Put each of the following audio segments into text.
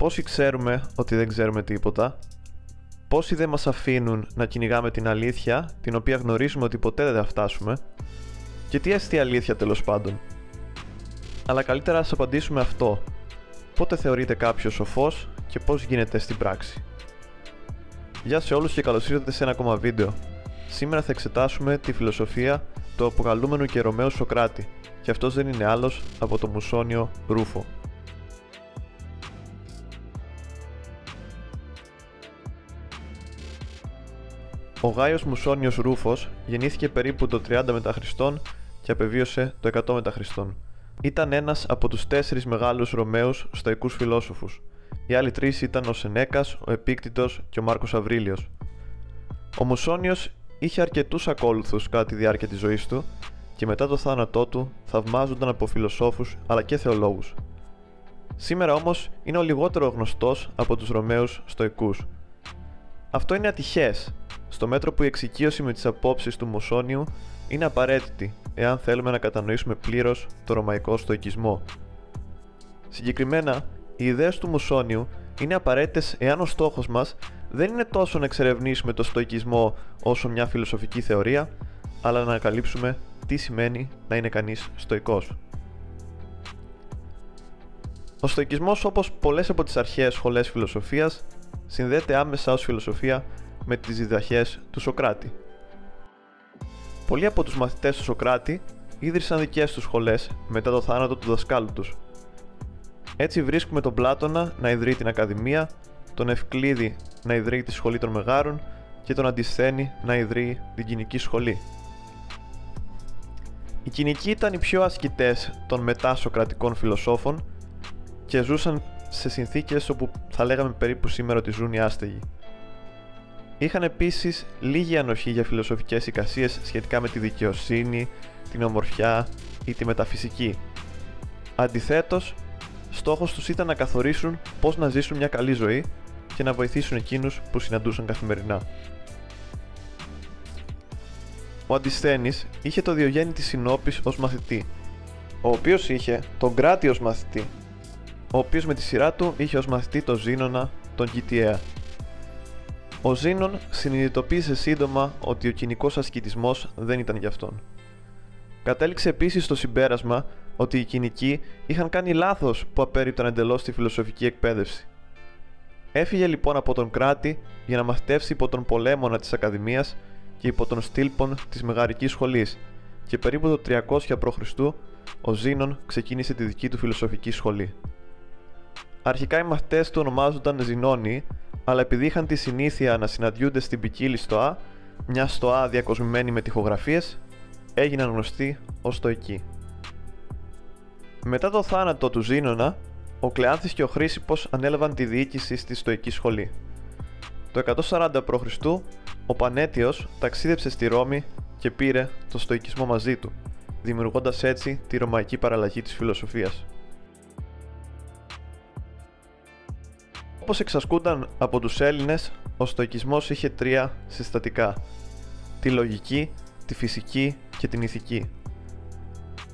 Πόσοι ξέρουμε ότι δεν ξέρουμε τίποτα, πόσοι δεν μας αφήνουν να κυνηγάμε την αλήθεια, την οποία γνωρίζουμε ότι ποτέ δεν θα φτάσουμε, και τι έστει αλήθεια τέλος πάντων; Αλλά καλύτερα ας απαντήσουμε αυτό. Πότε θεωρείται κάποιος σοφός και πώς γίνεται στην πράξη; Γεια σε όλους και καλώς ήρθατε σε ένα ακόμα βίντεο. Σήμερα θα εξετάσουμε τη φιλοσοφία του αποκαλούμενου και Ρωμαίου Σοκράτη και αυτός δεν είναι άλλος από το Μουσόνιο Ρούφο. Ο Γάιος Μουσόνιος Ρούφος γεννήθηκε περίπου το 30 μετά Χριστόν και απεβίωσε το 100 μετά Χριστόν. Ήταν ένας από τους τέσσερις μεγάλους Ρωμαίους στοικούς φιλόσοφους. Οι άλλοι τρεις ήταν ο Σενέκας, ο Επίκτητος και ο Μάρκος Αβρίλιος. Ο Μουσόνιος είχε αρκετούς ακόλουθους κατά τη διάρκεια της ζωής του και μετά το θάνατό του θαυμάζονταν από φιλοσόφους αλλά και θεολόγους. Σήμερα όμως είναι ο λιγότερο γνωστός από τους Ρωμαίους στοικούς. Αυτό είναι ατυχές, στο μέτρο που η εξοικείωση με τις απόψεις του Μουσόνιου είναι απαραίτητη εάν θέλουμε να κατανοήσουμε πλήρως το ρωμαϊκό στοικισμό. Συγκεκριμένα, οι ιδέες του Μουσόνιου είναι απαραίτητες εάν ο στόχος μας δεν είναι τόσο να εξερευνήσουμε το στοικισμό όσο μια φιλοσοφική θεωρία, αλλά να ανακαλύψουμε τι σημαίνει να είναι κανείς στοικός. Ο στοικισμός όπως πολλές από τις αρχαίες σχολές φιλοσοφίας συνδέεται άμεσα ως φιλοσοφία με τις διδαχές του Σοκράτη. Πολλοί από τους μαθητές του Σοκράτη ίδρυσαν δικές τους σχολές μετά το θάνατο του δασκάλου τους. Έτσι βρίσκουμε τον Πλάτωνα να ιδρύει την Ακαδημία, τον Ευκλήδη να ιδρύει τη Σχολή των Μεγάρων και τον Αντισθένη να ιδρύει την Κοινική Σχολή. Οι κοινικοί ήταν οι πιο ασκητές των μετά Σοκρατικών φιλοσόφων και ζούσαν σε συνθήκες όπου θα λέγαμε περίπου σήμερα ότι ζουν οι άστεγοι. Είχαν επίσης λίγη ανοχή για φιλοσοφικές εικασίες σχετικά με τη δικαιοσύνη, την ομορφιά ή τη μεταφυσική. Αντιθέτως, στόχος τους ήταν να καθορίσουν πώς να ζήσουν μια καλή ζωή και να βοηθήσουν εκείνους που συναντούσαν καθημερινά. Ο Αντισθένης είχε το Διογέννη της Συνόπης ως μαθητή, ο οποίος είχε τον Κράτη ως μαθητή, ο οποίος με τη σειρά του είχε ως μαθητή τον Ζήνωνα, τον Κιτιέα. Ο Ζήνων συνειδητοποίησε σύντομα ότι ο κοινικός ασκητισμός δεν ήταν για αυτόν. Κατέληξε επίσης στο συμπέρασμα ότι οι κοινικοί είχαν κάνει λάθος που απέριπταν εντελώς τη φιλοσοφική εκπαίδευση. Έφυγε λοιπόν από τον κράτη για να μαθητεύσει υπό τον πολέμονα της Ακαδημίας και υπό τον στήλπον της Μεγαρικής Σχολής και περίπου το 300 π.Χ. ο Ζήνων ξεκίνησε τη δική του φιλοσοφική σχολή. Αρχικά οι μαθητές του ονομάζονταν Ζηνόνιοι αλλά επειδή είχαν τη συνήθεια να συναντιούνται στην ποικίλη στοά, μια στοά διακοσμημένη με τοιχογραφίες, έγιναν γνωστοί ως στοικοί. Μετά το θάνατο του Ζήνονα, ο Κλεάνθης και ο Χρήσιπος ανέλαβαν τη διοίκηση στη στοική σχολή. Το 140 π.Χ. ο Πανέτιος ταξίδεψε στη Ρώμη και πήρε το στοικισμό μαζί του, δημιουργώντας έτσι τη ρωμαϊκή παραλλαγή της φιλοσοφίας. Όπως εξασκούνταν από τους Έλληνες, ο στοικισμός είχε τρία συστατικά. Τη λογική, τη φυσική και την ηθική.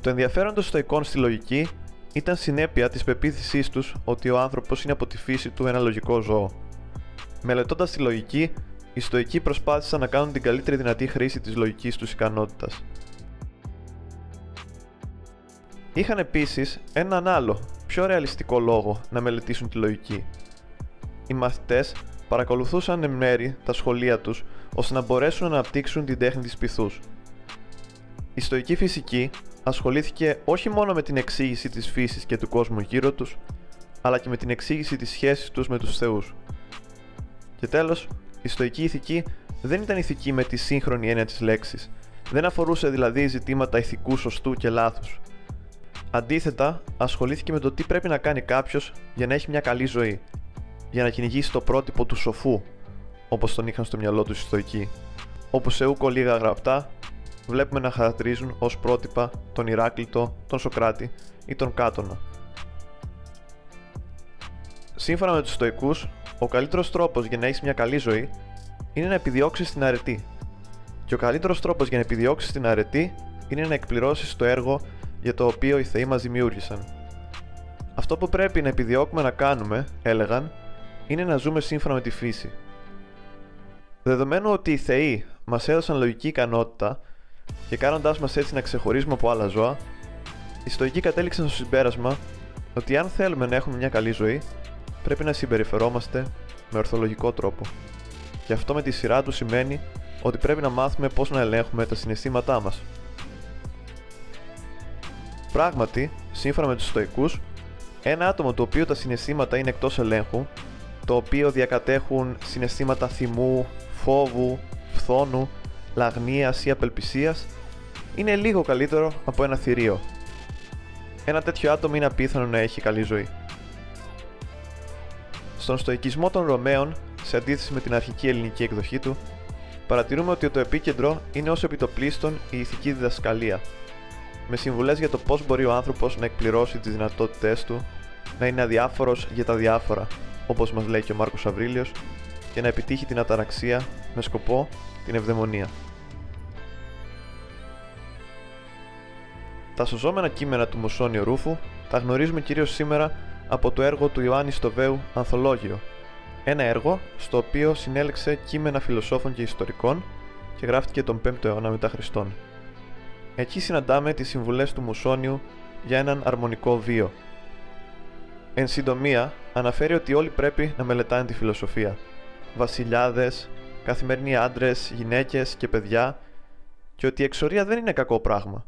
Το ενδιαφέρον των στοικών στη λογική ήταν συνέπεια της πεποίθησής τους ότι ο άνθρωπος είναι από τη φύση του ένα λογικό ζώο. Μελετώντας τη λογική, οι στοικοί προσπάθησαν να κάνουν την καλύτερη δυνατή χρήση της λογικής τους ικανότητας. Είχαν επίσης έναν άλλο, πιο ρεαλιστικό λόγο να μελετήσουν τη λογική – οι μαθητές παρακολουθούσαν εν μέρη τα σχολεία τους ώστε να μπορέσουν να αναπτύξουν την τέχνη της πυθούς. Η στοική φυσική ασχολήθηκε όχι μόνο με την εξήγηση της φύσης και του κόσμου γύρω τους, αλλά και με την εξήγηση της σχέσης τους με τους θεούς. Και τέλος, η στοική ηθική δεν ήταν ηθική με τη σύγχρονη έννοια της λέξης, δεν αφορούσε δηλαδή ζητήματα ηθικού σωστού και λάθους. Αντίθετα, ασχολήθηκε με το τι πρέπει να κάνει κάποιος για να έχει μια καλή ζωή για να κυνηγήσει το πρότυπο του σοφού, όπως τον είχαν στο μυαλό τους οι Στοικοί. Όπως σε ούκο λίγα γραπτά, βλέπουμε να χαρακτηρίζουν ως πρότυπα τον Ηράκλειτο, τον Σοκράτη ή τον Κάτωνα. Σύμφωνα με τους Στοικού, ο καλύτερος τρόπος για να έχεις μια καλή ζωή είναι να επιδιώξεις την αρετή. Και ο καλύτερος τρόπος για να επιδιώξεις την αρετή είναι να εκπληρώσεις το έργο για το οποίο οι θεοί μας δημιούργησαν. Αυτό που πρέπει να επιδιώκουμε να κάνουμε, έλεγαν, είναι να ζούμε σύμφωνα με τη φύση. Δεδομένου ότι οι θεοί μας έδωσαν λογική ικανότητα και κάνοντάς μας έτσι να ξεχωρίζουμε από άλλα ζώα, οι στοικοί κατέληξαν στο συμπέρασμα ότι αν θέλουμε να έχουμε μια καλή ζωή, πρέπει να συμπεριφερόμαστε με ορθολογικό τρόπο. Και αυτό με τη σειρά του σημαίνει ότι πρέπει να μάθουμε πώς να ελέγχουμε τα συναισθήματά μας. Πράγματι, σύμφωνα με τους στοικούς, ένα άτομο το οποίο τα συναισθήματα είναι εκτός ελέγχου, το οποίο διακατέχουν συναισθήματα θυμού, φόβου, φθόνου, λαγνίας ή απελπισίας, είναι λίγο καλύτερο από ένα θηρίο. Ένα τέτοιο άτομο είναι απίθανο να έχει καλή ζωή. Στον στοικισμό των Ρωμαίων, σε αντίθεση με την αρχική ελληνική εκδοχή του, παρατηρούμε ότι το επίκεντρο είναι ως επιτοπλίστων η ηθική διδασκαλία, με συμβουλές για το πώς μπορεί ο άνθρωπος να εκπληρώσει τις δυνατότητές του, να είναι αδιάφορος για τα διάφορα, όπως μας λέει και ο Μάρκος Αβρίλιος, και να επιτύχει την αταραξία με σκοπό την ευδαιμονία. Τα σωζόμενα κείμενα του Μουσόνιου Ρούφου τα γνωρίζουμε κυρίως σήμερα από το έργο του Ιωάννη Στοβέου «Ανθολόγιο», ένα έργο στο οποίο συνέλεξε κείμενα φιλοσόφων και ιστορικών και γράφτηκε τον 5ο αιώνα μετά Χριστόν. Εκεί συναντάμε τις συμβουλές του Μουσόνιου για έναν αρμονικό βίο. Εν συντομία, αναφέρει ότι όλοι πρέπει να μελετάνε τη φιλοσοφία. Βασιλιάδες, καθημερινοί άντρες, γυναίκες και παιδιά και ότι η εξορία δεν είναι κακό πράγμα.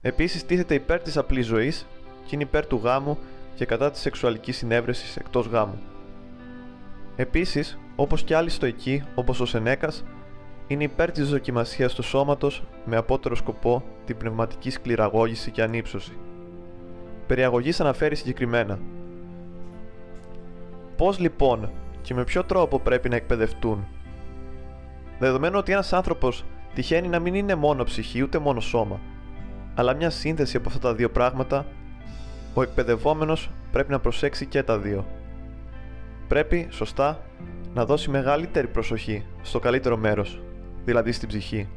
Επίσης τίθεται υπέρ της απλής ζωής και είναι υπέρ του γάμου και κατά της σεξουαλικής συνέβρεσης εκτός γάμου. Επίσης, όπως και άλλοι στοικοί, όπως ο Σενέκας, είναι υπέρ της δοκιμασίας του σώματος με απότερο σκοπό την πνευματική σκληραγώγηση και ανύψωση. Περιαγωγής αναφέρει συγκεκριμένα. Πώς λοιπόν και με ποιο τρόπο πρέπει να εκπαιδευτούν. Δεδομένου ότι ένας άνθρωπος τυχαίνει να μην είναι μόνο ψυχή ούτε μόνο σώμα, αλλά μια σύνθεση από αυτά τα δύο πράγματα, ο εκπαιδευόμενος πρέπει να προσέξει και τα δύο. Πρέπει, σωστά, να δώσει μεγαλύτερη προσοχή στο καλύτερο μέρος, δηλαδή στην ψυχή.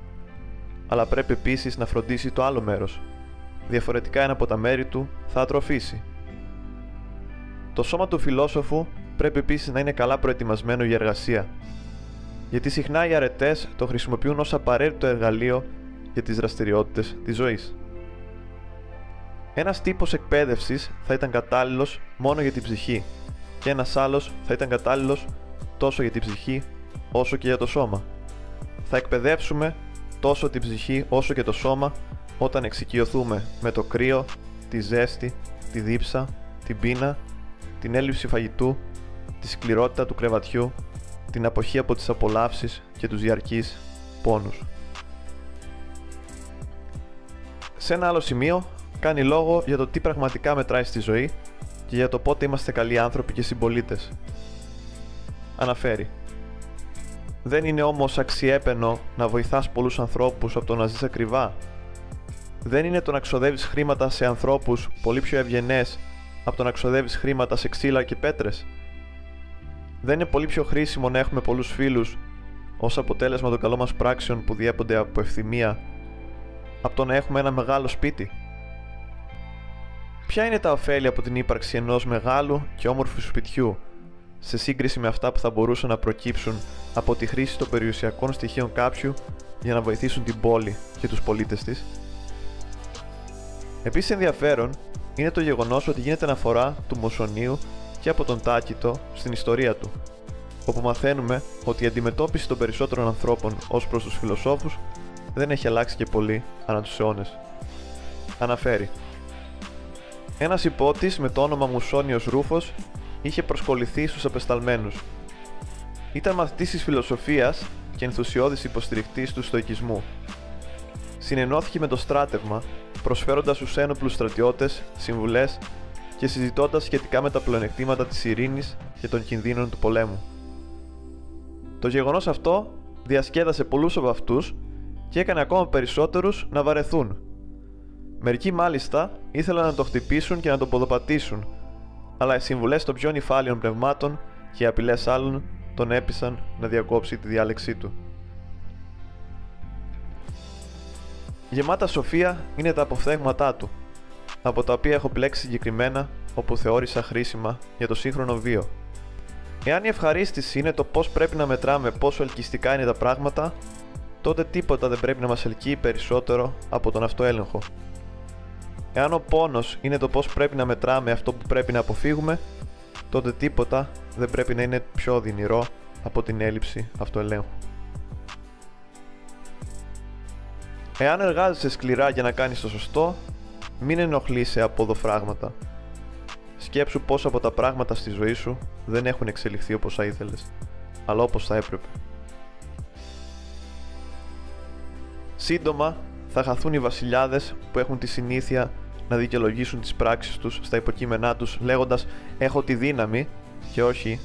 Αλλά πρέπει επίσης να φροντίσει το άλλο μέρος. Διαφορετικά ένα από τα μέρη του θα ατροφήσει. Το σώμα του φιλόσοφου πρέπει επίσης να είναι καλά προετοιμασμένο για εργασία. Γιατί συχνά οι αρετές το χρησιμοποιούν ως απαραίτητο εργαλείο για τις δραστηριότητες της ζωής. Ένας τύπος εκπαίδευσης θα ήταν κατάλληλος μόνο για την ψυχή και ένας άλλος θα ήταν κατάλληλος τόσο για την ψυχή όσο και για το σώμα. Θα εκπαιδεύσουμε τόσο την ψυχή όσο και το σώμα όταν εξοικειωθούμε με το κρύο, τη ζέστη, τη δίψα, την πείνα, την έλλειψη φαγητού, τη σκληρότητα του κρεβατιού, την αποχή από τις απολαύσεις και τους διαρκείς πόνους. Σε ένα άλλο σημείο κάνει λόγο για το τι πραγματικά μετράει στη ζωή και για το πότε είμαστε καλοί άνθρωποι και συμπολίτες. Αναφέρει. Δεν είναι όμως αξιέπαινο να βοηθάς πολλούς ανθρώπους από το να ζεις ακριβά. Δεν είναι το να ξοδεύεις χρήματα σε ανθρώπους πολύ πιο ευγενές από το να ξοδεύεις χρήματα σε ξύλα και πέτρες. Δεν είναι πολύ πιο χρήσιμο να έχουμε πολλούς φίλους ως αποτέλεσμα των καλών μας πράξεων που διέπονται από ευθυμία από το να έχουμε ένα μεγάλο σπίτι. Ποια είναι τα ωφέλη από την ύπαρξη ενός μεγάλου και όμορφου σπιτιού, σε σύγκριση με αυτά που θα μπορούσαν να προκύψουν από τη χρήση των περιουσιακών στοιχείων κάποιου για να βοηθήσουν την πόλη και τους πολίτες της; Επίσης ενδιαφέρον είναι το γεγονός ότι γίνεται αναφορά του Μοσονίου και από τον Τάκητο στην ιστορία του, όπου μαθαίνουμε ότι η αντιμετώπιση των περισσότερων ανθρώπων ως προς τους φιλοσόφους δεν έχει αλλάξει και πολύ ανά τους αιώνες. Αναφέρει ένας υπότης με το όνομα Μουσόνιο Ρούφος είχε προσκοληθεί στους απεσταλμένους. Ήταν μαθητής της φιλοσοφίας και ενθουσιώδης υποστηρικτή του στοικισμού. Συνενώθηκε με το στράτευμα, προσφέροντας στου ένοπλους στρατιώτες συμβουλές και συζητώντας σχετικά με τα πλεονεκτήματα της ειρήνης και των κινδύνων του πολέμου. Το γεγονός αυτό διασκέδασε πολλούς από αυτούς και έκανε ακόμα περισσότερους να βαρεθούν Μερικοί μάλιστα ήθελαν να το χτυπήσουν και να το ποδοπατήσουν, αλλά οι συμβουλές των πιο νυφάλιων πνευμάτων και οι απειλές άλλων τον έπεισαν να διακόψει τη διάλεξή του. Γεμάτα σοφία είναι τα αποφθέγματά του, από τα οποία έχω πλέξει συγκεκριμένα όπου θεώρησα χρήσιμα για το σύγχρονο βίο. Εάν η ευχαρίστηση είναι το πώς πρέπει να μετράμε πόσο ελκυστικά είναι τα πράγματα, τότε τίποτα δεν πρέπει να μας ελκύει περισσότερο από τον αυτοέλεγχο. Εάν ο πόνος είναι το πώς πρέπει να μετράμε αυτό που πρέπει να αποφύγουμε, τότε τίποτα δεν πρέπει να είναι πιο οδυνηρό από την έλλειψη αυτοελέγχου. Εάν εργάζεσαι σκληρά για να κάνεις το σωστό, μην ενοχλείσαι από οδοφράγματα. Σκέψου πόσα από τα πράγματα στη ζωή σου δεν έχουν εξελιχθεί όπως θα ήθελες, αλλά όπως θα έπρεπε. Σύντομα θα χαθούν οι βασιλιάδες που έχουν τη συνήθεια να δικαιολογήσουν τις πράξεις τους στα υποκείμενά τους λέγοντας «έχω τη δύναμη» και όχι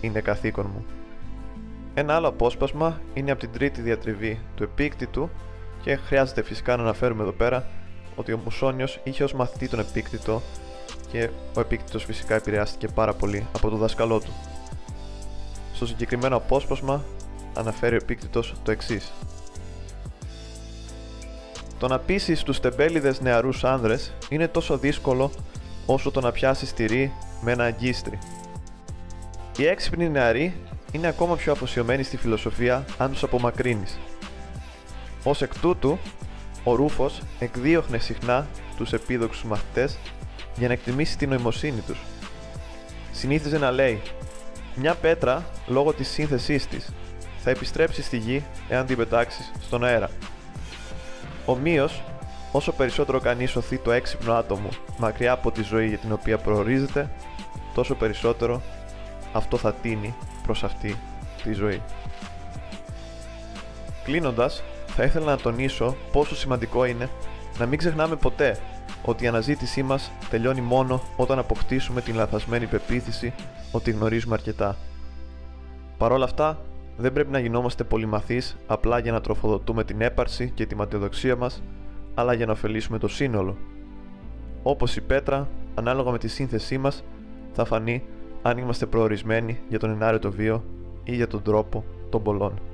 «είναι καθήκον μου». Ένα άλλο απόσπασμα είναι από την τρίτη διατριβή του Επίκτητου και χρειάζεται φυσικά να αναφέρουμε εδώ πέρα ότι ο Μουσόνιος είχε ως μαθητή τον Επίκτητο και ο Επίκτητος φυσικά επηρεάστηκε πάρα πολύ από τον δάσκαλό του. Στο συγκεκριμένο απόσπασμα αναφέρει ο Επίκτητος το εξής το να πείσεις τους τεμπέληδες νεαρούς άνδρες είναι τόσο δύσκολο όσο το να πιάσεις τυρί με ένα αγκίστρι. Οι έξυπνοι νεαροί είναι ακόμα πιο αφοσιωμένοι στη φιλοσοφία αν τους απομακρύνεις. Ω εκ τούτου, ο Ρούφος εκδίωχνε συχνά τους επίδοξους μαθητές για να εκτιμήσει την νοημοσύνη τους. Συνήθιζε να λέει: Μια πέτρα, λόγω της σύνθεσής της, θα επιστρέψει στη γη εάν την πετάξεις στον αέρα. Ομοίω, όσο περισσότερο κανείς σωθεί το έξυπνο άτομο μακριά από τη ζωή για την οποία προορίζεται, τόσο περισσότερο αυτό θα τίνει προς αυτή τη ζωή. Κλείνοντας, θα ήθελα να τονίσω πόσο σημαντικό είναι να μην ξεχνάμε ποτέ ότι η αναζήτησή μας τελειώνει μόνο όταν αποκτήσουμε την λαθασμένη πεποίθηση ότι γνωρίζουμε αρκετά. Παρ' όλα αυτά, δεν πρέπει να γινόμαστε πολυμαθείς απλά για να τροφοδοτούμε την έπαρση και τη ματιοδοξία μας, αλλά για να ωφελήσουμε το σύνολο. Όπως η πέτρα, ανάλογα με τη σύνθεσή μας, θα φανεί αν είμαστε προορισμένοι για τον ενάρετο βίο ή για τον τρόπο των πολλών.